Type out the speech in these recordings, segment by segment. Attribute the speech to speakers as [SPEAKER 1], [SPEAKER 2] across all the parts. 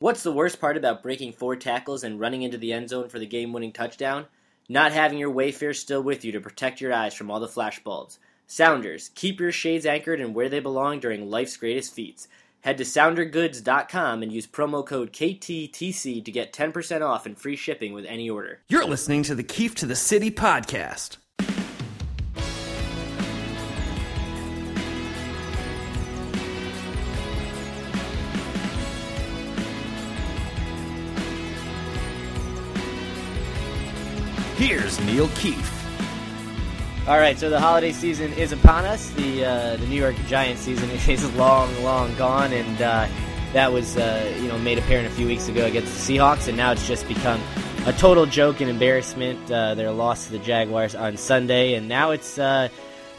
[SPEAKER 1] What's the worst part about breaking four tackles and running into the end zone for the game winning touchdown? Not having your Wayfair still with you to protect your eyes from all the flashbulbs. Sounders, keep your shades anchored and where they belong during life's greatest feats. Head to soundergoods.com and use promo code KTTC to get 10% off and free shipping with any order.
[SPEAKER 2] You're listening to the Keefe to the City podcast. Here's Neil Keefe.
[SPEAKER 1] All right, so the holiday season is upon us. The uh, the New York Giants season is long, long gone, and uh, that was uh, you know made apparent a few weeks ago against the Seahawks, and now it's just become a total joke and embarrassment. Uh, their loss to the Jaguars on Sunday, and now it's uh,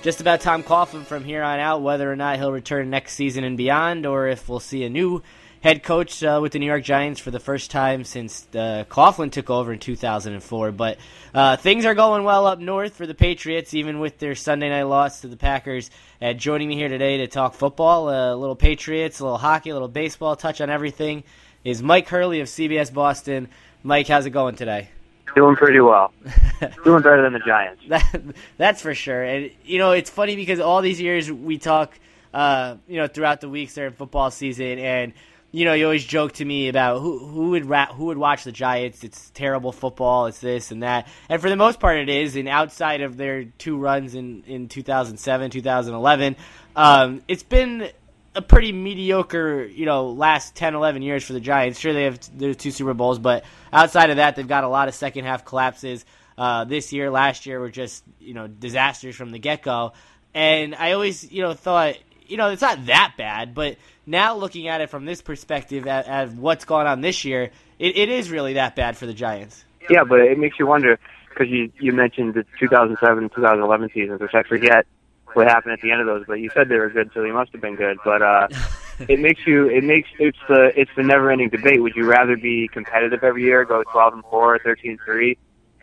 [SPEAKER 1] just about Tom Coughlin from here on out, whether or not he'll return next season and beyond, or if we'll see a new head coach uh, with the New York Giants for the first time since uh, Coughlin took over in 2004. But uh, things are going well up north for the Patriots, even with their Sunday night loss to the Packers. Uh, joining me here today to talk football, uh, a little Patriots, a little hockey, a little baseball, touch on everything, is Mike Hurley of CBS Boston. Mike, how's it going today?
[SPEAKER 3] Doing pretty well. Doing better than the Giants.
[SPEAKER 1] That, that's for sure. And you know, it's funny because all these years we talk, uh, you know, throughout the weeks during football season, and you know, you always joke to me about who who would ra- who would watch the Giants. It's terrible football. It's this and that. And for the most part, it is. And outside of their two runs in in 2007, 2011, um, it's been a pretty mediocre, you know, last 10, 11 years for the Giants. Sure, they have their two Super Bowls, but outside of that, they've got a lot of second half collapses. Uh, this year, last year were just you know disasters from the get go. And I always you know thought you know it's not that bad, but now looking at it from this perspective, at, at what's going on this year, it, it is really that bad for the Giants.
[SPEAKER 3] Yeah, but it makes you wonder because you you mentioned the 2007 2011 seasons, which I forget what happened at the end of those. But you said they were good, so they must have been good. But uh, it makes you it makes it's the it's the never ending debate. Would you rather be competitive every year, go 12 and 4, 13 3,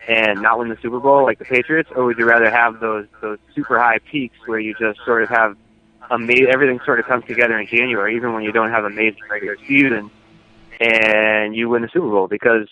[SPEAKER 3] and not win the Super Bowl like the Patriots, or would you rather have those those super high peaks where you just sort of have amazing. Everything sort of comes together in January, even when you don't have amazing regular season, and you win the Super Bowl. Because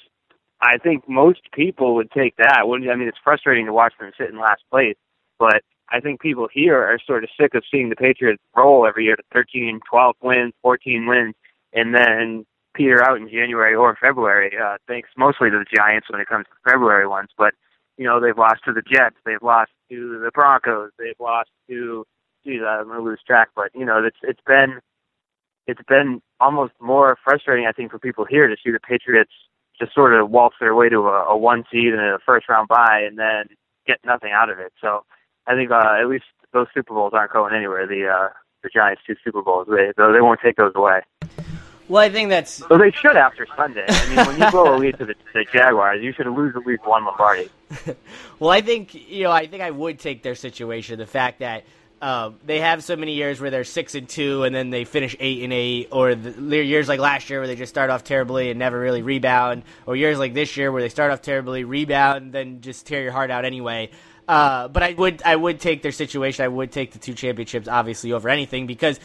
[SPEAKER 3] I think most people would take that. Wouldn't I mean, it's frustrating to watch them sit in last place, but I think people here are sort of sick of seeing the Patriots roll every year to 13, 12 wins, 14 wins, and then peter out in January or February. Uh, thanks mostly to the Giants when it comes to February ones, but you know they've lost to the Jets, they've lost to the Broncos, they've lost to geez, I'm gonna lose track. But you know, it's it's been it's been almost more frustrating, I think, for people here to see the Patriots just sort of waltz their way to a, a one seed and a first round bye, and then get nothing out of it. So I think uh, at least those Super Bowls aren't going anywhere. The uh, the Giants two Super Bowls, they they won't take those away.
[SPEAKER 1] Well, I think that's.
[SPEAKER 3] So they should after Sunday. I mean, when you blow a lead to the, the Jaguars, you should lose at least one Lombardi.
[SPEAKER 1] well, I think you know. I think I would take their situation. The fact that um, they have so many years where they're six and two, and then they finish eight and eight, or the, years like last year where they just start off terribly and never really rebound, or years like this year where they start off terribly, rebound, and then just tear your heart out anyway. Uh, but I would I would take their situation. I would take the two championships obviously over anything because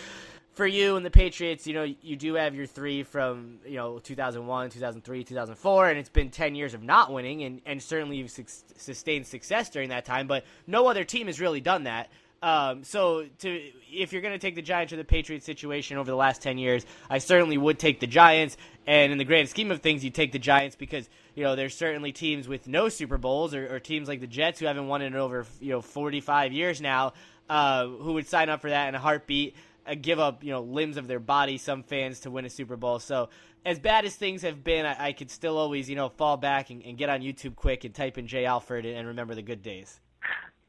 [SPEAKER 1] for you and the Patriots, you know, you do have your three from, you know, 2001, 2003, 2004, and it's been 10 years of not winning, and, and certainly you've su- sustained success during that time, but no other team has really done that. Um, so, to if you're going to take the Giants or the Patriots situation over the last ten years, I certainly would take the Giants. And in the grand scheme of things, you take the Giants because you know there's certainly teams with no Super Bowls or, or teams like the Jets who haven't won in over you know 45 years now, uh, who would sign up for that in a heartbeat. Uh, give up you know limbs of their body, some fans to win a Super Bowl. So as bad as things have been, I, I could still always you know fall back and, and get on YouTube quick and type in Jay Alford and remember the good days.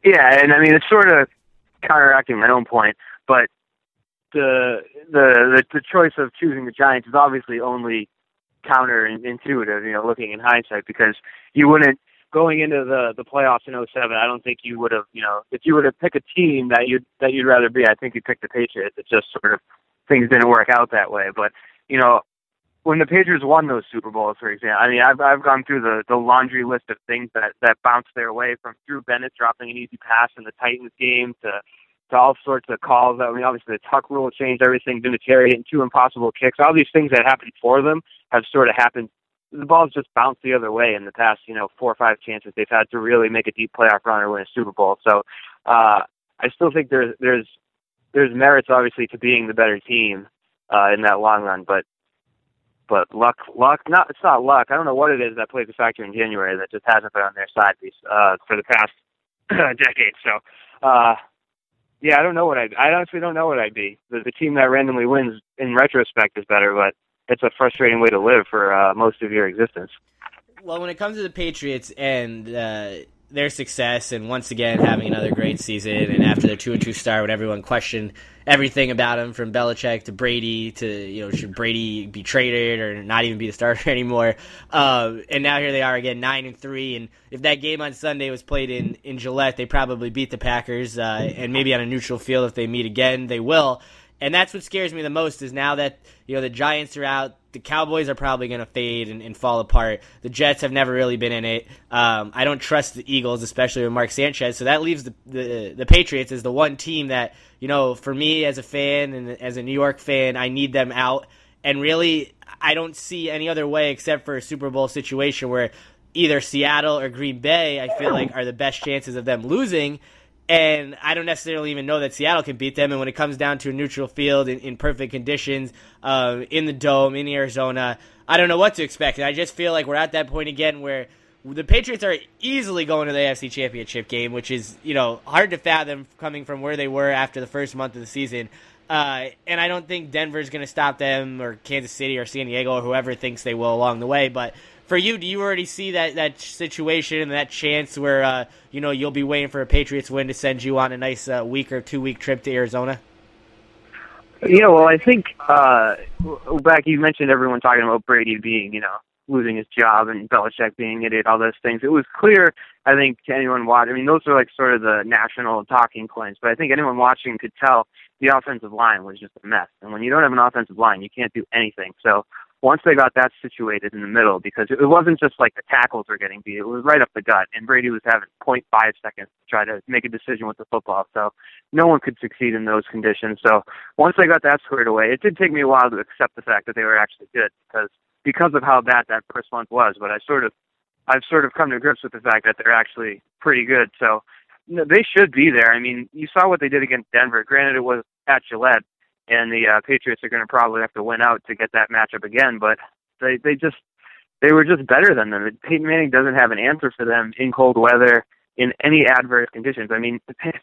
[SPEAKER 3] Yeah, and I mean it's sort of counteracting my own point, but the the the, choice of choosing the Giants is obviously only counterintuitive, you know, looking in hindsight, because you wouldn't going into the the playoffs in 07, I don't think you would have, you know, if you were to pick a team that you that you'd rather be, I think you'd pick the Patriots. It just sort of things didn't work out that way. But you know, when the Patriots won those Super Bowls, for example, I mean, I've I've gone through the the laundry list of things that that bounced their way from Drew Bennett dropping an easy pass in the Titans game to to all sorts of calls. I mean, obviously the tuck rule changed everything. Vinatieri hitting two impossible kicks. All these things that happened for them have sort of happened. The ball's just bounced the other way in the past, you know, four or five chances they've had to really make a deep playoff run or win a Super Bowl. So uh, I still think there's there's there's merits obviously to being the better team uh, in that long run, but but luck, luck, not it's not luck. I don't know what it is that plays a factor in January that just hasn't been on their side these uh, for the past decade. So, uh, yeah, I don't know what I'd. I honestly don't know what I'd be. The, the team that randomly wins in retrospect is better, but it's a frustrating way to live for uh, most of your existence.
[SPEAKER 1] Well, when it comes to the Patriots and uh, their success, and once again having another great season, and after their two and two start, when everyone questioned everything about him, from Belichick to Brady to you know should Brady be traded or not even be the starter anymore, uh, and now here they are again nine and three, and if that game on Sunday was played in in Gillette, they probably beat the Packers, uh, and maybe on a neutral field if they meet again, they will. And that's what scares me the most is now that you know the Giants are out, the Cowboys are probably going to fade and, and, fall apart. The Jets have never really been in it. Um, I don't trust the Eagles, especially with Mark Sanchez. So that leaves the, the the Patriots as the one team that you know, for me as a fan and as a New York fan, I need them out. And really, I don't see any other way except for a Super Bowl situation where either Seattle or Green Bay, I feel like, are the best chances of them losing. And I don't necessarily even know that Seattle can beat them. And when it comes down to a neutral field in, in perfect conditions, uh, in the dome, in Arizona, I don't know what to expect. And I just feel like we're at that point again where the Patriots are easily going to the AFC Championship game, which is you know hard to fathom coming from where they were after the first month of the season. Uh, and I don't think Denver's going to stop them, or Kansas City, or San Diego, or whoever thinks they will along the way. But for you, do you already see that that situation and that chance where uh, you know you'll be waiting for a Patriots win to send you on a nice uh, week or two week trip to Arizona?
[SPEAKER 3] Yeah, well, I think uh, back you mentioned everyone talking about Brady being, you know, losing his job and Belichick being idiot, all those things. It was clear, I think, to anyone watching. I mean, those are like sort of the national talking points, but I think anyone watching could tell the offensive line was just a mess. And when you don't have an offensive line, you can't do anything. So once they got that situated in the middle, because it wasn't just like the tackles were getting beat, it was right up the gut, and Brady was having 0.5 seconds to try to make a decision with the football. So no one could succeed in those conditions. So once they got that squared away, it did take me a while to accept the fact that they were actually good because because of how bad that first month was. But I sort of I've sort of come to grips with the fact that they're actually pretty good. So they should be there. I mean, you saw what they did against Denver. Granted, it was at Gillette, and the uh, Patriots are going to probably have to win out to get that matchup again. But they they just they were just better than them. Peyton Manning doesn't have an answer for them in cold weather in any adverse conditions. I mean,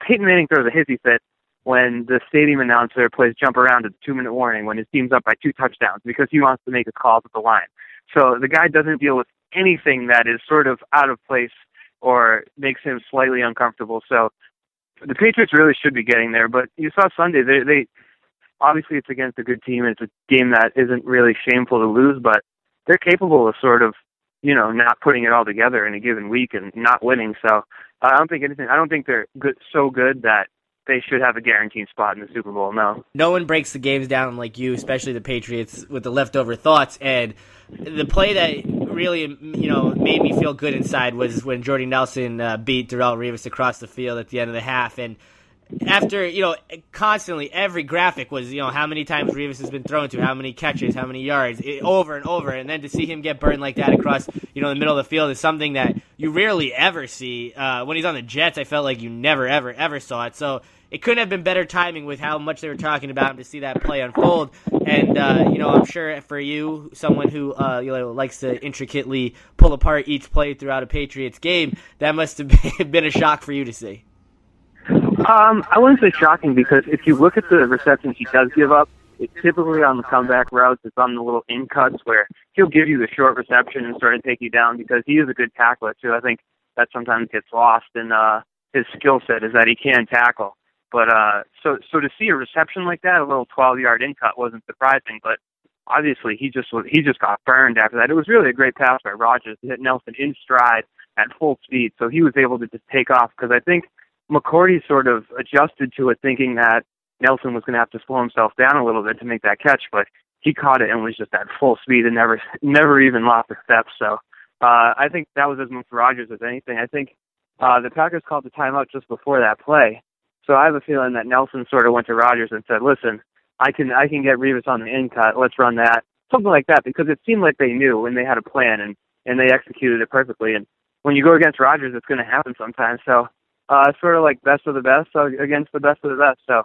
[SPEAKER 3] Peyton Manning throws a hissy fit when the stadium announcer plays jump around at the two minute warning when his team's up by two touchdowns because he wants to make a call at the line. So the guy doesn't deal with anything that is sort of out of place or makes him slightly uncomfortable. So the Patriots really should be getting there. But you saw Sunday, they, they obviously it's against a good team. It's a game that isn't really shameful to lose, but they're capable of sort of, you know, not putting it all together in a given week and not winning. So I don't think anything. I don't think they're good, so good that they should have a guaranteed spot in the Super Bowl. No,
[SPEAKER 1] no one breaks the games down like you, especially the Patriots with the leftover thoughts. And the play that really, you know, made me feel good inside was when Jordy Nelson uh, beat Darrelle Revis across the field at the end of the half, and after you know constantly every graphic was you know how many times Revis has been thrown to, how many catches, how many yards, it, over and over, and then to see him get burned like that across you know the middle of the field is something that you rarely ever see. Uh, when he's on the Jets, I felt like you never ever ever saw it. So it couldn't have been better timing with how much they were talking about him to see that play unfold. And uh, you know, I'm sure for you, someone who uh, you know likes to intricately pull apart each play throughout a Patriots game, that must have been a shock for you to see.
[SPEAKER 3] Um, I wouldn't say shocking because if you look at the receptions he does give up, it's typically on the comeback routes. It's on the little in cuts where he'll give you the short reception and sort of take you down because he is a good tackler too. I think that sometimes gets lost in uh, his skill set is that he can tackle. But uh, so so to see a reception like that, a little 12 yard in cut wasn't surprising. But obviously he just was he just got burned after that. It was really a great pass by Rodgers to hit Nelson in stride at full speed, so he was able to just take off because I think McCourty sort of adjusted to it, thinking that Nelson was going to have to slow himself down a little bit to make that catch, but he caught it and was just at full speed and never never even lost a step. So uh, I think that was as much Rodgers as anything. I think uh, the Packers called the timeout just before that play, So I have a feeling that Nelson sort of went to Rodgers and said, "Listen, I can I can get Revis on the in cut. Let's run that." Something like that because it seemed like they knew and they had a plan and and they executed it perfectly. And when you go against Rodgers, it's going to happen sometimes. So uh, sort of like best of the best so against the best of the best. So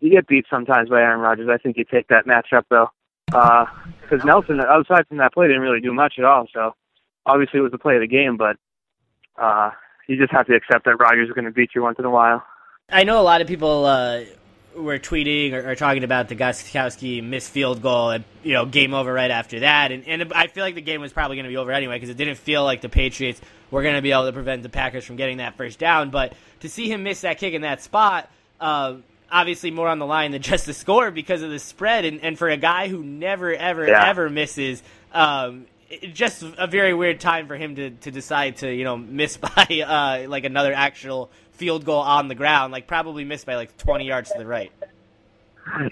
[SPEAKER 3] you get beat sometimes by Aaron Rodgers. I think you take that matchup though, because uh, Nelson, outside from that play, didn't really do much at all. So obviously it was the play of the game, but uh, you just have to accept that Rodgers is going to beat you once in a while.
[SPEAKER 1] I know a lot of people uh, were tweeting or, or, talking about the Gostkowski missed field goal and you know game over right after that, and, and I feel like the game was probably going to be over anyway because it didn't feel like the Patriots were going to be able to prevent the Packers from getting that first down. But to see him miss that kick in that spot. Uh, obviously more on the line than just the score because of the spread. And, and for a guy who never, ever, yeah. ever misses, um, it, just a very weird time for him to, to decide to, you know, miss by uh, like another actual field goal on the ground, like probably missed by like 20 yards to the right.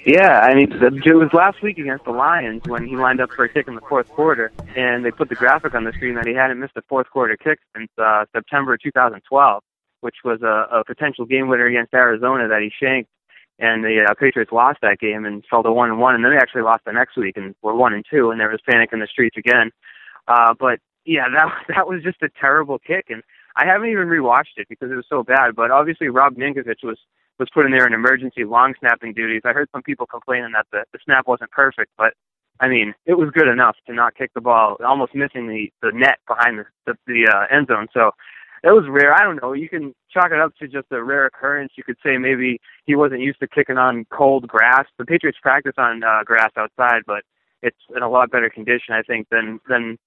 [SPEAKER 3] Yeah, I mean, it was last week against the Lions when he lined up for a kick in the fourth quarter, and they put the graphic on the screen that he hadn't missed a fourth quarter kick since uh, September 2012, which was a, a potential game winner against Arizona that he shanked and the uh, Patriots lost that game and fell to one and one, and then they actually lost the next week and were one and two, and there was panic in the streets again. Uh, but yeah, that that was just a terrible kick, and I haven't even rewatched it because it was so bad. But obviously, Rob Ninkovich was was put in there in emergency long snapping duties. I heard some people complaining that the, the snap wasn't perfect, but I mean, it was good enough to not kick the ball, almost missing the the net behind the the, the uh, end zone. So that was rare. I don't know. You can chalk it up to just a rare occurrence. You could say maybe he wasn't used to kicking on cold grass. The Patriots practice on uh, grass outside, but it's in a lot better condition, I think, than than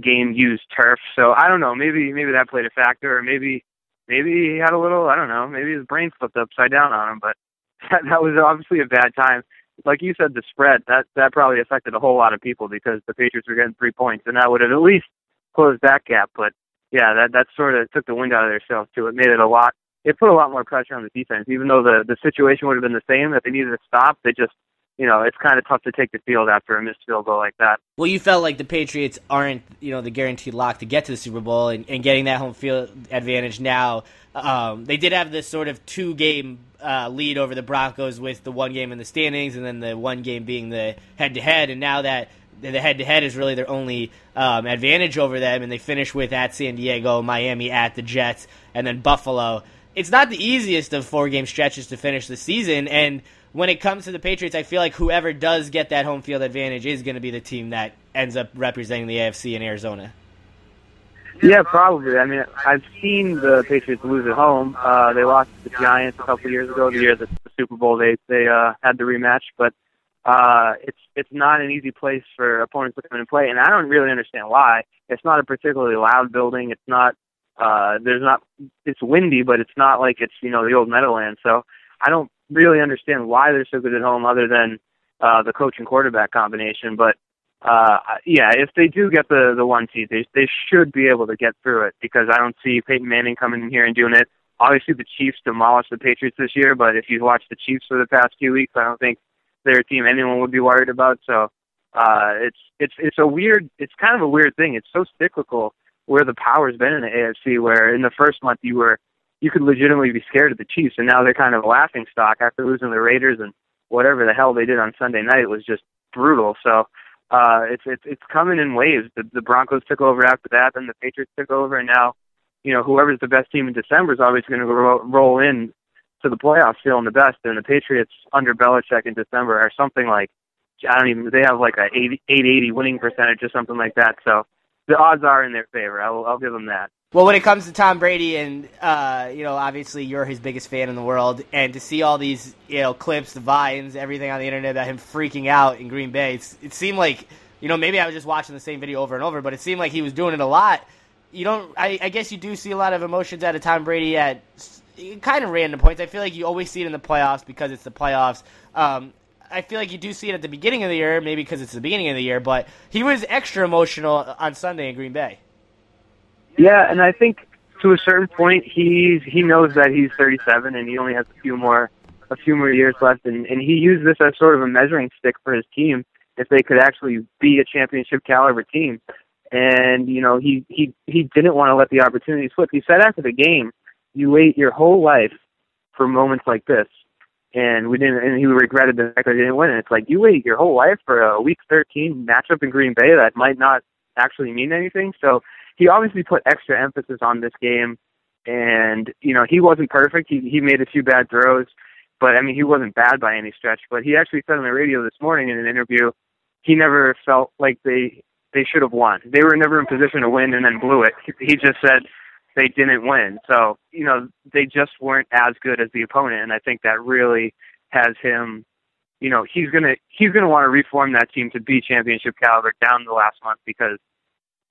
[SPEAKER 3] game used turf. So I don't know. Maybe maybe that played a factor, or maybe maybe he had a little. I don't know. Maybe his brain flipped upside down on him. But that, that was obviously a bad time. Like you said, the spread that that probably affected a whole lot of people because the Patriots were getting three points, and that would have at least closed that gap. But yeah, that that sort of took the wind out of their sails too. It made it a lot. It put a lot more pressure on the defense, even though the the situation would have been the same that they needed to stop. They just you know, it's kind of tough to take the field after a missed field goal like that.
[SPEAKER 1] Well, you felt like the Patriots aren't, you know, the guaranteed lock to get to the Super Bowl, and, and getting that home field advantage now. Um, they did have this sort of two game uh, lead over the Broncos with the one game in the standings, and then the one game being the head to head. And now that the head to head is really their only um, advantage over them, and they finish with at San Diego, Miami at the Jets, and then Buffalo. It's not the easiest of four game stretches to finish the season, and when it comes to the Patriots, I feel like whoever does get that home field advantage is going to be the team that ends up representing the AFC in Arizona.
[SPEAKER 3] Yeah, probably. I mean, I've seen the Patriots lose at home. Uh, they lost to the Giants a couple years ago, the year that the Super Bowl they they uh, had the rematch, but uh, it's it's not an easy place for opponents to come and play, and I don't really understand why. It's not a particularly loud building. It's not uh, there's not it's windy, but it's not like it's you know the old Meadowlands. So I don't really understand why they're so good at home, other than uh, the coach and quarterback combination. But uh, yeah, if they do get the the one seed, they they should be able to get through it because I don't see Peyton Manning coming in here and doing it. Obviously, the Chiefs demolished the Patriots this year, but if you've watched the Chiefs for the past few weeks, I don't think their team anyone would be worried about. So uh, it's it's it's a weird it's kind of a weird thing. It's so cyclical where the power's been in the AFC. Where in the first month you were you could legitimately be scared of the Chiefs, and now they're kind of a laughing stock after losing the Raiders and whatever the hell they did on Sunday night was just brutal. So uh, it's it's it's coming in waves. The, the Broncos took over after that, then the Patriots took over, and now you know whoever's the best team in December is always going to ro- roll in to the playoffs feeling the best. And the Patriots under Belichick in December are something like I don't even they have like a 8 880 winning percentage or something like that. So the odds are in their favor. I'll I'll give them that.
[SPEAKER 1] Well, when it comes to Tom Brady, and uh, you know, obviously you're his biggest fan in the world, and to see all these you know clips, the vines, everything on the internet about him freaking out in Green Bay, it seemed like you know maybe I was just watching the same video over and over, but it seemed like he was doing it a lot. You don't, I, I guess you do see a lot of emotions out of Tom Brady at kind of random points. I feel like you always see it in the playoffs because it's the playoffs. Um, I feel like you do see it at the beginning of the year, maybe because it's the beginning of the year, but he was extra emotional on Sunday in Green Bay.
[SPEAKER 3] Yeah, and I think to a certain point, he's he knows that he's 37 and he only has a few more a few more years left, and and he used this as sort of a measuring stick for his team if they could actually be a championship caliber team. And you know, he he he didn't want to let the opportunity slip. He said after the game you wait your whole life for moments like this, and we didn't, and he regretted the fact that he didn't win. And it's like you wait your whole life for a Week 13 matchup in Green Bay that might not actually mean anything. So he obviously put extra emphasis on this game, and you know he wasn't perfect. He he made a few bad throws, but I mean he wasn't bad by any stretch. But he actually said on the radio this morning in an interview, he never felt like they they should have won. They were never in position to win and then blew it. He just said they didn't win. So, you know, they just weren't as good as the opponent and I think that really has him you know, he's gonna he's gonna want to reform that team to be championship caliber down the last month because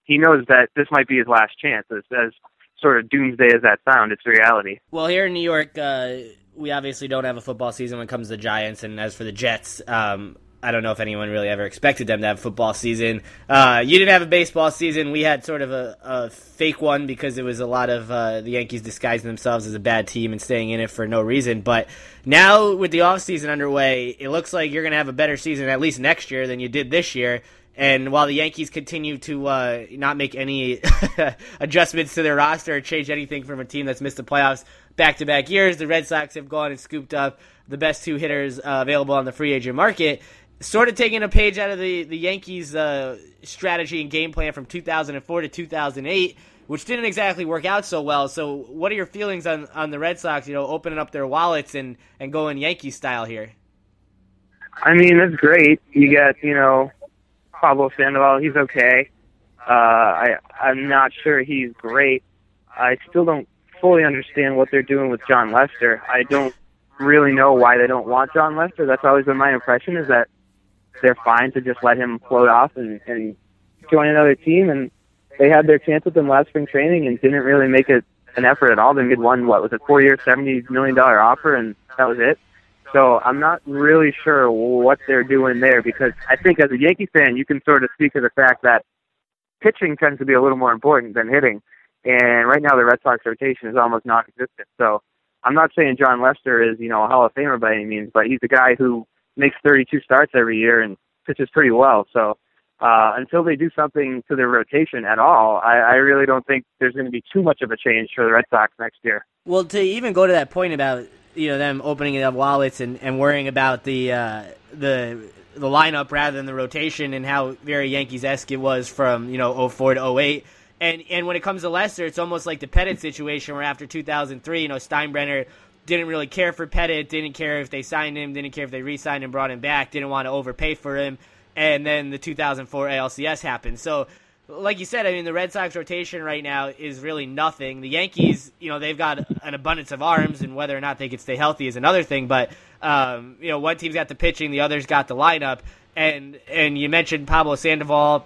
[SPEAKER 3] he knows that this might be his last chance. As, as sort of doomsday as that sound, it's reality.
[SPEAKER 1] Well, here in New York, uh, we obviously don't have a football season when it comes to the Giants, and as for the Jets, um, I don't know if anyone really ever expected them to have a football season. Uh, you didn't have a baseball season. We had sort of a, a fake one because it was a lot of uh, the Yankees disguising themselves as a bad team and staying in it for no reason. But now with the offseason underway, it looks like you're going to have a better season at least next year than you did this year. And while the Yankees continue to uh, not make any adjustments to their roster or change anything from a team that's missed the playoffs back to back years, the Red Sox have gone and scooped up the best two hitters uh, available on the free agent market sort of taking a page out of the the Yankees' uh, strategy and game plan from 2004 to 2008, which didn't exactly work out so well. So, what are your feelings on on the Red Sox? You know, opening up their wallets and and going Yankee style here.
[SPEAKER 3] I mean, that's great. You got you know Pablo Sandoval. He's okay. Uh, I I'm not sure he's great. I still don't fully understand what they're doing with Jon Lester. I don't really know why they don't want Jon Lester. That's always been my impression is that they're fine to just let him float off and, and join another team. And they had their chance with him last spring training and didn't really make it an effort at all. They made one, what was it, four year, $70 million offer, and that was it. So I'm not really sure what they're doing there because I think as a Yankee fan, you can sort of speak to the fact that pitching tends to be a little more important than hitting. And right now the Red Sox rotation is almost non-existent. So I'm not saying Jon Lester is, you know, a Hall of Famer by any means, but he's a guy who makes 32 starts every year and pitches pretty well. So uh, until they do something to their rotation at all, I, I really don't think there's going to be too much of a change for the Red Sox next year.
[SPEAKER 1] Well, to even go to that point about you know them opening up wallets and, and worrying about the uh, the the lineup rather than the rotation and how very Yankees esque it was from you know 04 to 08. And and when it comes to Lester, it's almost like the Pettitte situation where after 2003, you know Steinbrenner didn't really care for Pettitte, didn't care if they signed him, didn't care if they re-signed him, brought him back, didn't want to overpay for him, and then the 2004 ALCS happened. So, like you said, I mean, the Red Sox rotation right now is really nothing. The Yankees, you know, they've got an abundance of arms, and whether or not they can stay healthy is another thing. But um, you know, one team's got the pitching, the other's got the lineup, and and you mentioned Pablo Sandoval.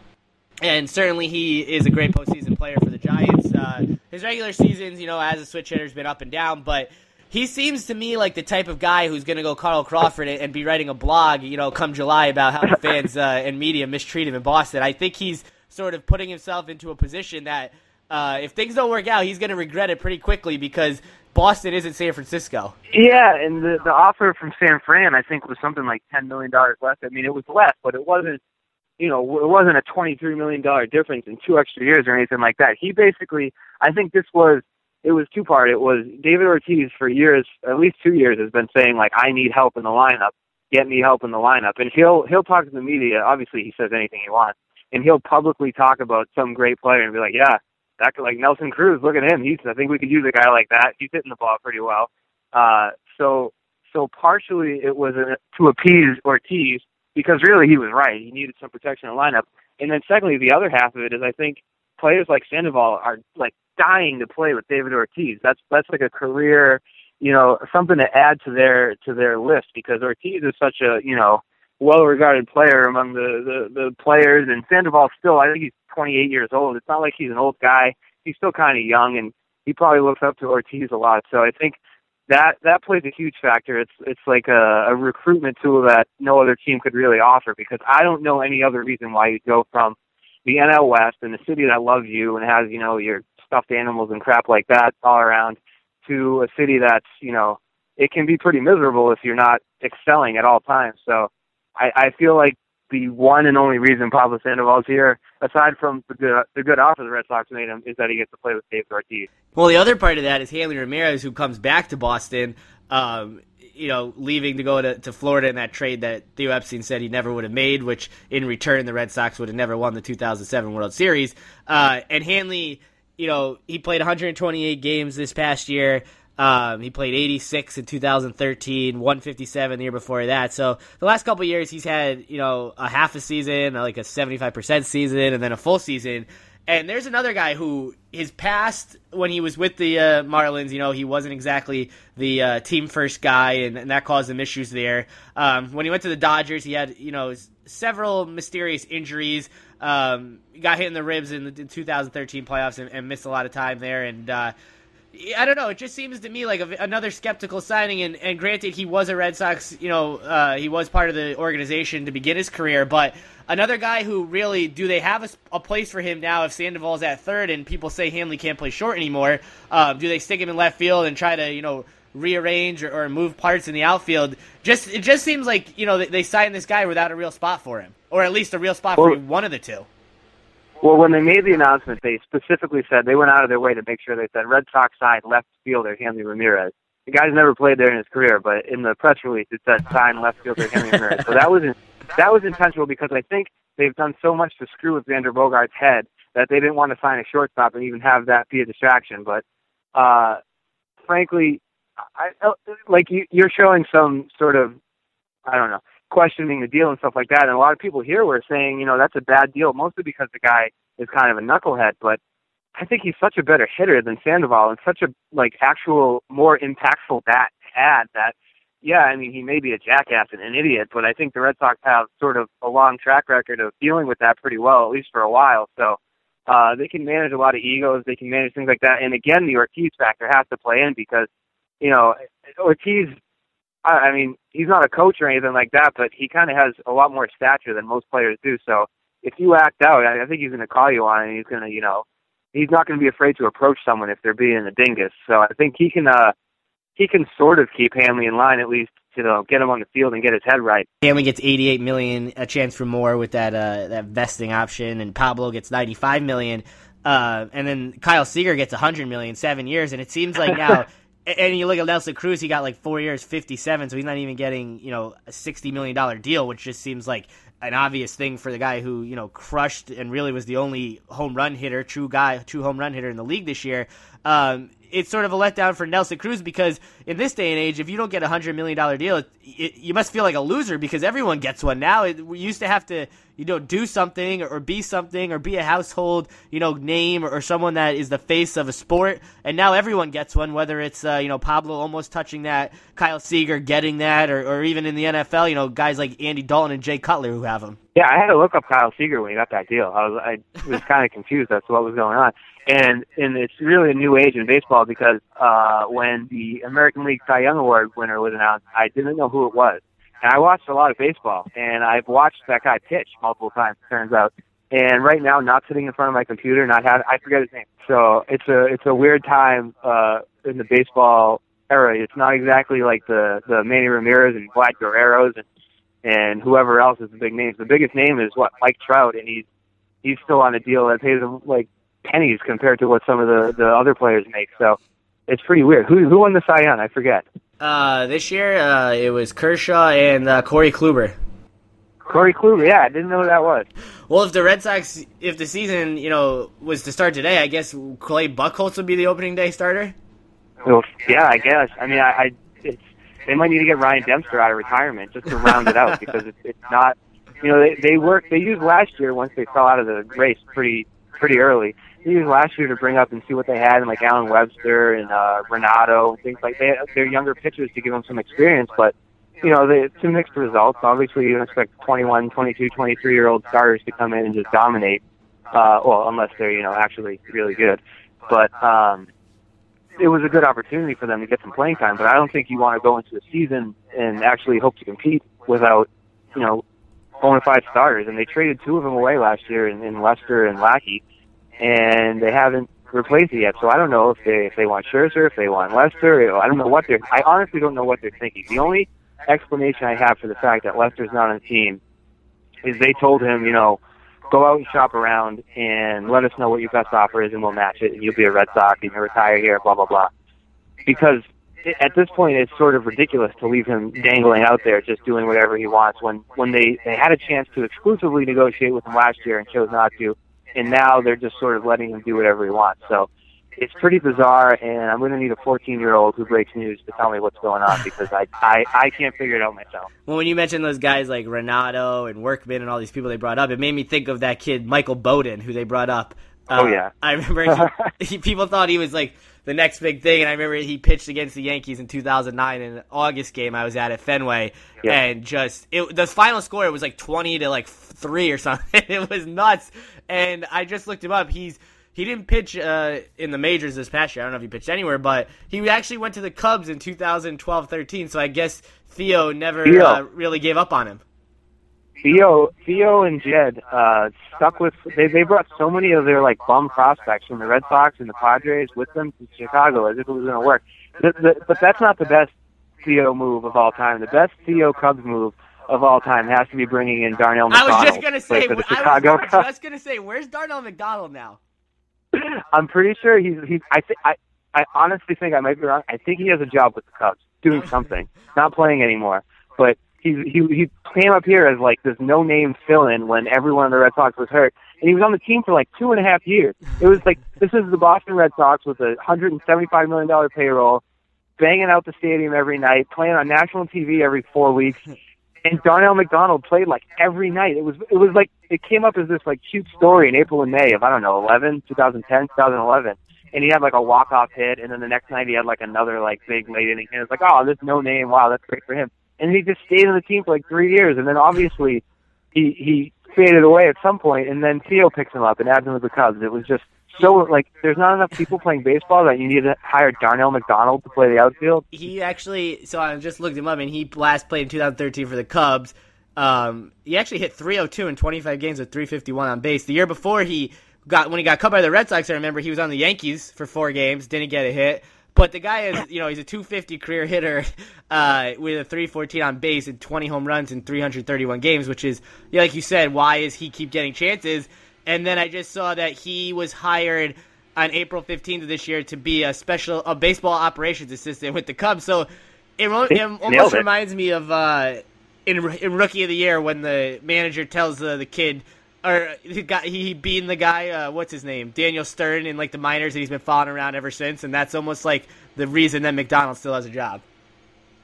[SPEAKER 1] And certainly he is a great postseason player for the Giants. Uh, his regular seasons, you know, as a switch hitter, has been up and down, but he seems to me like the type of guy who's going to go Carl Crawford and be writing a blog, you know, come July about how the fans uh, and media mistreat him in Boston. I think he's sort of putting himself into a position that uh, if things don't work out, he's going to regret it pretty quickly because Boston isn't San Francisco.
[SPEAKER 3] Yeah, and the the offer from San Fran, I think, was something like ten million dollars less. I mean, it was less, but it wasn't. You know, it wasn't a twenty-three million dollar difference in two extra years or anything like that. He basically, I think, this was it was two part. It was David Ortiz for years, at least two years, has been saying like, I need help in the lineup. Get me help in the lineup, and he'll he'll talk to the media. Obviously, he says anything he wants, and he'll publicly talk about some great player and be like, yeah, that could like Nelson Cruz. Look at him. He's I think we could use a guy like that. He's hitting the ball pretty well. Uh, so so partially it was a, to appease Ortiz because really he was right. He needed some protection in the lineup. And then secondly, the other half of it is I think players like Sandoval are like dying to play with David Ortiz. That's that's like a career, you know, something to add to their to their list because Ortiz is such a you know well regarded player among the, the the players, and Sandoval still I think he's 28 years old. It's not like he's an old guy. He's still kind of young, and he probably looks up to Ortiz a lot. So I think that that plays a huge factor. It's it's like a, a recruitment tool that no other team could really offer because I don't know any other reason why you'd go from the NL West and the city that loves you and has you know your stuffed animals and crap like that all around to a city that's you know it can be pretty miserable if you're not excelling at all times. So I, I feel like the one and only reason Pablo Sandoval's here, aside from the good, the good offer the Red Sox made him, is that he gets to play with Dave Ortiz.
[SPEAKER 1] Well, the other part of that is Hanley Ramirez, who comes back to Boston. Um, you know, leaving to go to, to Florida in that trade that Theo Epstein said he never would have made, which in return the Red Sox would have never won the 2007 World Series. Uh, and Hanley, you know, he played 128 games this past year. Um, he played 86 in 2013, 157 the year before that. So the last couple years, he's had you know a half a season, like a 75% season, and then a full season. And there's another guy who his past when he was with the uh, Marlins, you know, he wasn't exactly the uh, team first guy, and, and, that caused him issues there. Um, when he went to the Dodgers, he had you know several mysterious injuries. Um, got hit in the ribs in the 2013 playoffs and, and, missed a lot of time there, and uh, I don't know. It just seems to me like a, another skeptical signing. And, and granted, he was a Red Sox. You know, uh, he was part of the organization to begin his career. But another guy who really do they have a, a place for him now? If Sandoval's at third and people say Hanley can't play short anymore, uh, do they stick him in left field and try to you know rearrange or, or move parts in the outfield? Just it just seems like you know they, they signed this guy without a real spot for him, or at least a real spot well, for one of the two.
[SPEAKER 3] Well, when they made the announcement, they specifically said they went out of their way to make sure they said Red Sox side left fielder Hanley Ramirez. The guy's never played there in his career, but in the press release it said sign left fielder Hanley Ramirez. So that was that was intentional because I think they've done so much to screw with Xander Bogaerts' head that they didn't want to sign a shortstop and even have that be a distraction. But uh, frankly, I, like you, you're showing some sort of I don't know questioning the deal and stuff like that. And a lot of people here were saying, you know, that's a bad deal, mostly because the guy is kind of a knucklehead. But I think he's such a better hitter than Sandoval and such a like actual more impactful bat add that yeah, I mean he may be a jackass and an idiot, but I think the Red Sox have sort of a long track record of dealing with that pretty well, at least for a while. So uh they can manage a lot of egos, they can manage things like that. And again the Ortiz factor has to play in because, you know, Ortiz I, I mean, he's not a coach or anything like that, but he kind of has a lot more stature than most players do. So if you act out, I, I think he's going to call you on it. And he's going to, you know, he's not going to be afraid to approach someone if they're being a dingus. So I think he can, uh, he can sort of keep Hanley in line at least. You know, get him on the field and get his head right.
[SPEAKER 1] Hanley gets 88 million, a chance for more with that uh, that vesting option, and Pablo gets 95 million. Uh, and then Kyle Seager gets 100 million, seven years, and it seems like now and you look at Nelson Cruz, he got like four years, fifty-seven, so he's not even getting you know a sixty million dollar deal, which just seems like an obvious thing for the guy who you know crushed and really was the only home run hitter, true guy, true home run hitter in the league this year. Um, it's sort of a letdown for Nelson Cruz because in this day and age, if you don't get a hundred million dollar deal, it, it, you must feel like a loser because everyone gets one now. It, we used to have to, you know, do something or be something or be a household, you know, name or, someone that is the face of a sport, and now everyone gets one. Whether it's uh, you know Pablo almost touching that, Kyle Seager getting that, or, or even in the NFL, you know, guys like Andy Dalton and Jay Cutler who have them.
[SPEAKER 3] Yeah, I had to look up Kyle Seager when he got that deal. I was I was kind of confused as to what was going on and and it's really a new age in baseball because uh, when the American League Cy Young Award winner was announced, I didn't know who it was, and I watched a lot of baseball, and I've watched that guy pitch multiple times. Turns out, and right now, not sitting in front of my computer, not have I forget his name. So it's a it's a weird time uh, in the baseball era. It's not exactly like the the Manny Ramirez and Vlad Guerrero's and and whoever else is the big names. The biggest name is what Mike Trout, and he's he's still on a deal that pays him like pennies compared to what some of the the other players make. So it's pretty weird. Who who won the Cy Young? I forget.
[SPEAKER 1] Uh, this year uh, it was Kershaw and uh, Corey Kluber.
[SPEAKER 3] Corey Kluber, yeah, I didn't know who that was.
[SPEAKER 1] Well, if the Red Sox, if the season, you know, was to start today, I guess Clay Buchholz would be the opening day starter.
[SPEAKER 3] Well, yeah, I guess. I mean, I, I it's, they might need to get Ryan Dempster out of retirement just to round it out because it's, it's not. You know, they they worked. They used last year once they fell out of the race pretty pretty early used last year to bring up and see what they had, and like Allen Webster and uh, Ranaudo, things like that. They're younger pitchers to give them some experience, but you know, they, some mixed results. Obviously, you don't expect 21, 22, 23 year old starters to come in and just dominate. Uh, well, unless they're you know actually really good. But um, it was a good opportunity for them to get some playing time. But I don't think you want to go into a season and actually hope to compete without you know bona fide starters. And they traded two of them away last year in, in Lester and Lackey and they haven't replaced it yet. So I don't know if they if they want Scherzer, if they want Lester. I don't know what they're. I honestly don't know what they're thinking. The only explanation I have for the fact that Lester's not on the team is they told him, you know, go out and shop around and let us know what your best offer is, and we'll match it, and you'll be a Red Sox, and you retire here, blah blah blah. Because at this point, it's sort of ridiculous to leave him dangling out there, just doing whatever he wants. When when they they had a chance to exclusively negotiate with him last year and chose not to, and now they're just sort of letting him do whatever he wants. So it's pretty bizarre, and I'm going to need a 14 year old who breaks news to tell me what's going on because I, I I can't figure it out myself.
[SPEAKER 1] Well, when you mentioned those guys like Ranaudo and Workman and all these people they brought up, it made me think of that kid Michael Bowden who they brought up.
[SPEAKER 3] Uh, oh yeah,
[SPEAKER 1] I remember he, he, people thought he was like the next big thing, and I remember he pitched against the Yankees in 2009 in an August game I was at at Fenway, yeah. and just it, the final score was like 20 to like three or something. it was nuts, and I just looked him up. He's he didn't pitch uh, in the majors this past year. I don't know if he pitched anywhere, but he actually went to the Cubs in 2012-13. So I guess Theo never Theo. Uh, really gave up on him.
[SPEAKER 3] Theo, Theo, and Jed uh, stuck with. They they brought so many of their like bum prospects from the Red Sox and the Padres with them to Chicago as if it was going to work. The, the, but that's not the best Theo move of all time. The best Theo Cubs move of all time has to be bringing in Darnell McDonald.
[SPEAKER 1] I was just gonna say. I was just gonna say, where's Darnell McDonald now?
[SPEAKER 3] I'm pretty sure he's he's. I think I I honestly think I might be wrong. I think he has a job with the Cubs, doing something, not playing anymore. But he he he came up here as like this no name fill in when everyone in the Red Sox was hurt, and he was on the team for like two and a half years. It was like this is the Boston Red Sox with a hundred and seventy five million dollar payroll, banging out the stadium every night, playing on national TV every four weeks, and Darnell McDonald played like every night. It was it was like it came up as this like cute story in April and May of I don't know eleven, two thousand ten, two thousand eleven and he had like a walk off hit, and then the next night he had like another like big late inning hit. It's like oh this no name, wow that's great for him, and he just stayed in the team for like three years, and then obviously he he faded away at some point, and then Theo picks him up and adds him to the Cubs. It was just so like there's not enough people playing baseball that you need to hire Darnell McDonald to play the outfield.
[SPEAKER 1] He actually, so I just looked him up, and he last played in 2013 for the Cubs. Um, he actually hit 302 in 25 games with 351 on base. The year before he got when he got cut by the Red Sox, I remember he was on the Yankees for four games, didn't get a hit. But the guy is, you know, he's a 250 career hitter uh, with a 314 on base and 20 home runs in 331 games, which is, yeah, like you said, why is he keep getting chances? And then I just saw that he was hired on April 15th of this year to be a special a baseball operations assistant with the Cubs. So it, it almost it. reminds me of uh, in, in Rookie of the Year when the manager tells uh, the kid or he got he being the guy uh, what's his name Daniel Stern in like the minors and he's been following around ever since and that's almost like the reason that McDonald still has a job.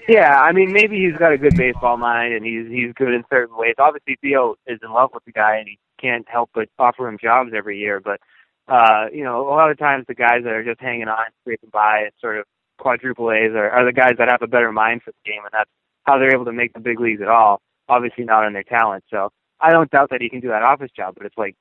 [SPEAKER 3] Yeah, I mean maybe he's got a good baseball mind and he's he's good in certain ways. Obviously Theo is in love with the guy and he can't help but offer him jobs every year. But uh, you know, a lot of times the guys that are just hanging on, scraping by, and sort of quadruple A's are, are the guys that have a better mind for the game, and that's how they're able to make the big leagues at all. Obviously, not on their talent. So I don't doubt that he can do that office job, but it's like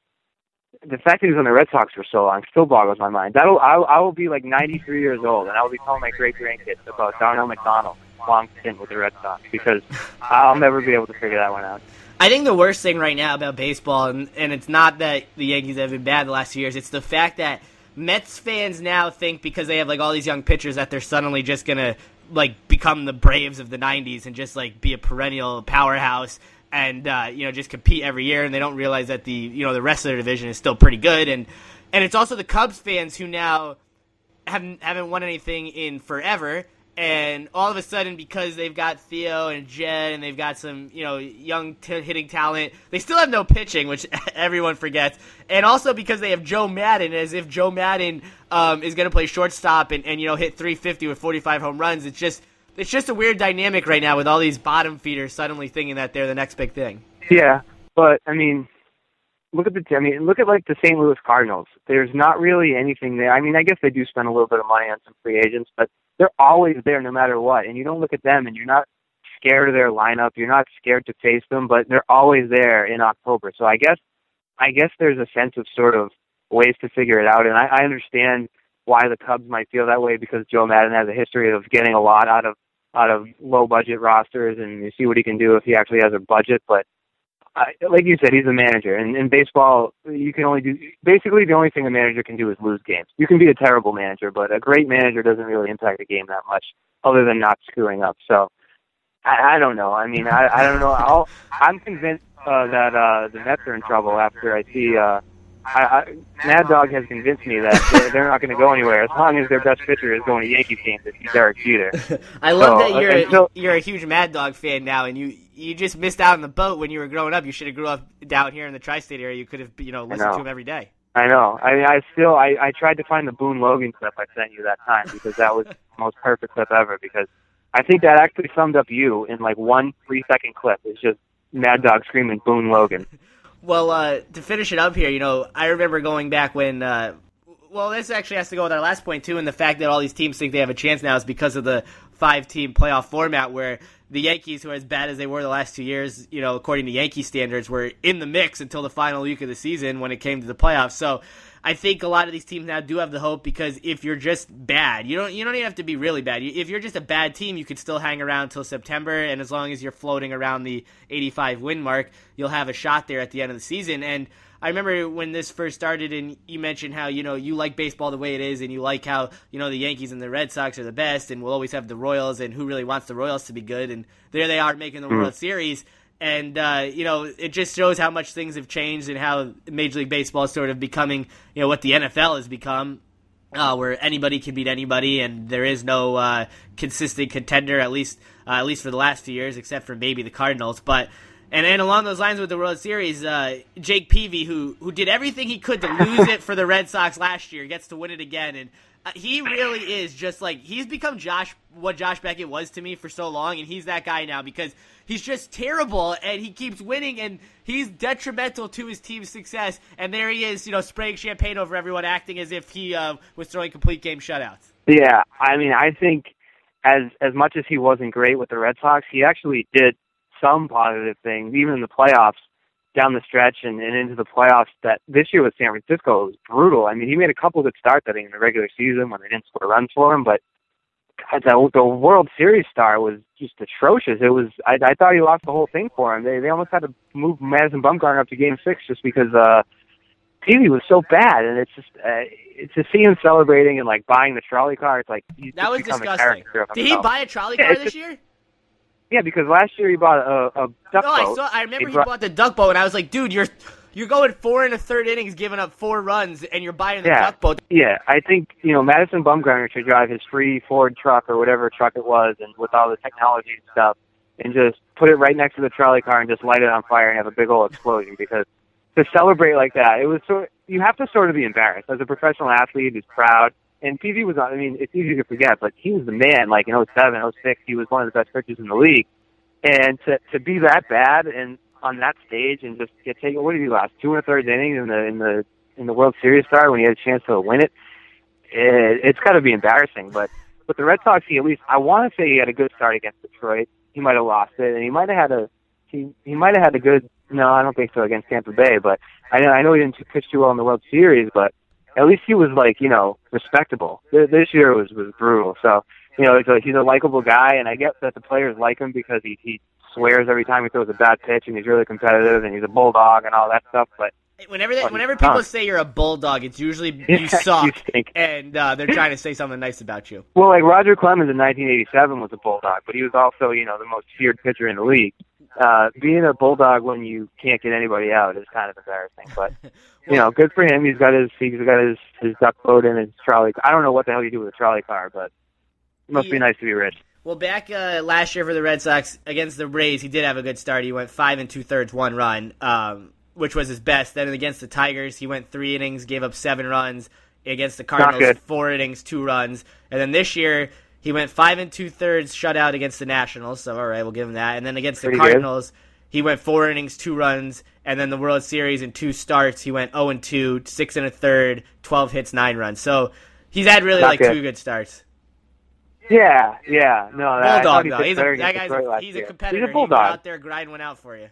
[SPEAKER 3] the fact that he was on the Red Sox for so long still boggles my mind. That'll I, I will be like 93 years old, and I will be telling my great grandkids about Darnell McDonald long stint with the Red Sox because I'll never be able to figure that one out.
[SPEAKER 1] I think the worst thing right now about baseball, and, and it's not that the Yankees have been bad the last few years, it's the fact that Mets fans now think because they have like all these young pitchers that they're suddenly just gonna like become the Braves of the '90s and just like be a perennial powerhouse and uh, you know just compete every year, and they don't realize that the you know the rest of their division is still pretty good, and and it's also the Cubs fans who now haven't haven't won anything in forever, and all of a sudden because they've got Theo and Jed and they've got some you know young t- hitting talent, they still have no pitching, which everyone forgets, and also because they have Joe Maddon, as if Joe Maddon um, is going to play shortstop and, and you know hit 350 with 45 home runs. It's just it's just a weird dynamic right now with all these bottom feeders suddenly thinking that they're the next big thing.
[SPEAKER 3] Yeah, but I mean, look at the I mean, look at like the St. Louis Cardinals. There's not really anything there. I mean, I guess they do spend a little bit of money on some free agents, but they're always there no matter what. And you don't look at them and you're not scared of their lineup. You're not scared to face them, but they're always there in October. So I guess I guess there's a sense of sort of ways to figure it out. And I, I understand why the Cubs might feel that way because Joe Maddon has a history of getting a lot out of out of low budget rosters and you see what he can do if he actually has a budget. But I, like you said, he's a manager, and in baseball, you can only do basically the only thing a manager can do is lose games. You can be a terrible manager, but a great manager doesn't really impact the game that much, other than not screwing up. So I, I don't know. I mean, I, I don't know. I'll, I'm convinced uh, that uh, the Mets are in trouble after I see uh, I, I, Mad Dog has convinced me that they're, they're not going to go anywhere as long as their best pitcher is going to Yankee games. It's Derek Jeter.
[SPEAKER 1] I love
[SPEAKER 3] So,
[SPEAKER 1] that you're
[SPEAKER 3] until-
[SPEAKER 1] you're a huge Mad Dog fan now, and you you just missed out on the boat when you were growing up. You should have grew up down here in the tri-state area. You could have you know listened
[SPEAKER 3] know.
[SPEAKER 1] to him every day.
[SPEAKER 3] I know. I mean, I still, I, I tried to find the Boone Logan clip I sent you that time because that was the most perfect clip ever. Because I think that actually summed up you in like one three second clip. It's just Mad Dog screaming Boone Logan.
[SPEAKER 1] Well, uh, to finish it up here, you know, I remember going back when. Uh, well, this actually has to go with our last point too, and the fact that all these teams think they have a chance now is because of the five-team playoff format, where the Yankees, who are as bad as they were the last two years, you know, according to Yankee standards, were in the mix until the final week of the season when it came to the playoffs. So. I think a lot of these teams now do have the hope because if you're just bad, you don't you don't even have to be really bad. If you're just a bad team, you could still hang around until September, and as long as you're floating around the 85 win mark, you'll have a shot there at the end of the season. And I remember when this first started, and you mentioned how you know you like baseball the way it is, and you like how you know the Yankees and the Red Sox are the best, and we'll always have the Royals, and who really wants the Royals to be good? And there they are making the hmm. World Series. And uh, you know, it just shows how much things have changed and how Major League Baseball is sort of becoming, you know, what the NFL has become uh, where anybody can beat anybody, and there is no uh, consistent contender at least uh, at least for the last few years, except for maybe the Cardinals. But and and along those lines with the World Series, uh, Jake Peavy, who who did everything he could to lose it for the Red Sox last year, gets to win it again, and he really is just like he's become Josh what Josh Beckett was to me for so long, and he's that guy now because he's just terrible and he keeps winning and he's detrimental to his team's success. And there he is, you know, spraying champagne over everyone, acting as if he uh, was throwing complete game shutouts.
[SPEAKER 3] Yeah, I mean, I think as as much as he wasn't great with the Red Sox, he actually did some positive things, even in the playoffs down the stretch and, and into the playoffs. That this year with San Francisco was brutal. I mean, he made a couple good starts, I think, in the regular season when they didn't score runs for him, but God, the, the World Series star was just atrocious. It was I, I thought he lost the whole thing for him. They they almost had to move Madison Bumgarner up to Game Six just because uh, Peavy was so bad, and it's just uh, to see him celebrating and like buying the trolley car. It's like he's
[SPEAKER 1] That was disgusting. Did he buy a trolley car
[SPEAKER 3] it's
[SPEAKER 1] this
[SPEAKER 3] just-
[SPEAKER 1] year?
[SPEAKER 3] Yeah, because last year he bought a, a duck
[SPEAKER 1] No, I saw. I remember
[SPEAKER 3] He
[SPEAKER 1] he
[SPEAKER 3] brought-
[SPEAKER 1] bought the duck boat, and I was like, dude, you're you're going four and a third innings, giving up four runs, and you're buying the
[SPEAKER 3] Yeah.
[SPEAKER 1] duck boat.
[SPEAKER 3] Yeah, I think you know Madison Bumgarner should drive his free Ford truck or whatever truck it was, and with all the technology and stuff, and just put it right next to the trolley car and just light it on fire and have a big old explosion. Because to celebrate like that, it was sort. You have to sort of be embarrassed as a professional athlete who's proud. And Peavy was. on I mean, it's easy to forget, but he was the man. Like in 07, 06, he was one of the best pitchers in the league. And to to be that bad and on that stage and just get taken. What did he last two and a third innings in the in the in the World Series start when he had a chance to win it? it it's got to be embarrassing. But with the Red Sox, he at least I want to say he had a good start against Detroit. He might have lost it, and he might have had a he he might have had a good. No, I don't think so against Tampa Bay. But I know I know he didn't pitch too well in the World Series, but at least he was like you know respectable. This year was was brutal. So you know he's a, he's a likable guy, and I get that the players like him because he he swears every time he throws a bad pitch, and he's really competitive, and he's a bulldog and all that stuff. But
[SPEAKER 1] Whenever they, whenever people say you're a bulldog, it's usually you
[SPEAKER 3] you
[SPEAKER 1] suck,
[SPEAKER 3] think.
[SPEAKER 1] and uh, they're trying to say something nice about you.
[SPEAKER 3] Well, like Roger Clemens in 1987 was a bulldog, but he was also, you know, the most feared pitcher in the league. Uh, being a bulldog when you can't get anybody out is kind of embarrassing, but you know, good for him. He's got his he's got his his duck boat and his trolley. I don't know what the hell you do with a trolley car, but it must
[SPEAKER 1] Yeah.
[SPEAKER 3] be nice to be rich.
[SPEAKER 1] Well, back uh, last year for the Red Sox against the Rays, he did have a good start. He went five and two thirds, one run, um, which was his best. Then against the Tigers, he went three innings, gave up seven runs. Against the Cardinals, four innings, two runs. And then this year, he went five and two thirds, shutout against the Nationals. So all right, we'll give him that. And then against the
[SPEAKER 3] Pretty good.
[SPEAKER 1] Cardinals, he went four innings, two runs. And then the World Series in two starts, he went zero and two, six and a third, twelve hits, nine runs. So he's had really
[SPEAKER 3] Not
[SPEAKER 1] like
[SPEAKER 3] good.
[SPEAKER 1] two good starts.
[SPEAKER 3] Yeah, yeah, no, I thought
[SPEAKER 1] Bulldog
[SPEAKER 3] he
[SPEAKER 1] though. He's a, that guy's a, he's a competitor.
[SPEAKER 3] He's a
[SPEAKER 1] He'll out there grinding one out for you.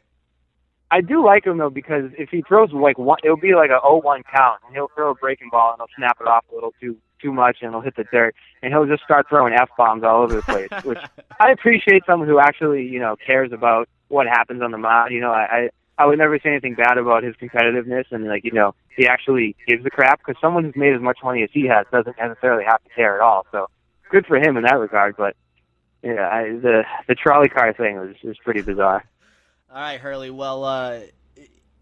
[SPEAKER 3] I do like him though because if he throws like one, it'll be like a 0-1 count, and he'll throw a breaking ball and he'll snap it off a little too too much, and he'll hit the dirt, and he'll just start throwing f bombs all over the place. Which I appreciate someone who actually you know cares about what happens on the mound. You know, I I, I would never say anything bad about his competitiveness, and like you know he actually gives a crap because someone who's made as much money as he has doesn't necessarily have to care at all. So good for him in that regard, but. Yeah, I, the the trolley car thing was was pretty bizarre.
[SPEAKER 1] All right, Hurley. Well, uh,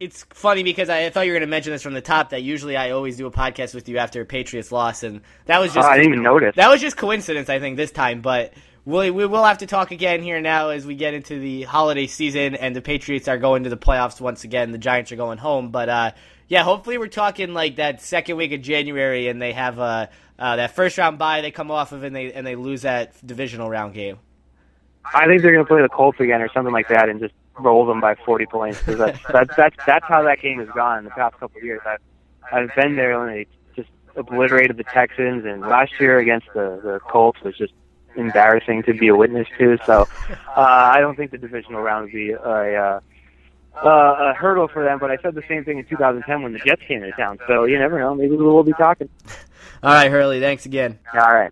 [SPEAKER 1] it's funny because I thought you were going to mention this from the top that usually I always do a podcast with you after a Patriots loss, and that was just
[SPEAKER 3] oh, I didn't even notice.
[SPEAKER 1] That was just coincidence, I think, this time. But we we will have to talk again here now as we get into the holiday season and the Patriots are going to the playoffs once again. The Giants are going home, but uh, yeah, hopefully we're talking like that second week of January and they have uh, uh, that first round bye they come off of and they and they lose that divisional round game.
[SPEAKER 3] I think they're going to play the Colts again or something like that and just roll them by 40 points because that's, that's that's that's how that game has gone in the past couple of years. I've I've been there and they just obliterated the Texans, and last year against the the Colts was just embarrassing to be a witness to. So uh, I don't think the divisional round would be a, uh, uh, a hurdle for them. But I said the same thing in 2010 when the Jets came into town. So you never know. Maybe we'll be talking.
[SPEAKER 1] All right, Hurley. Thanks again.
[SPEAKER 3] All right.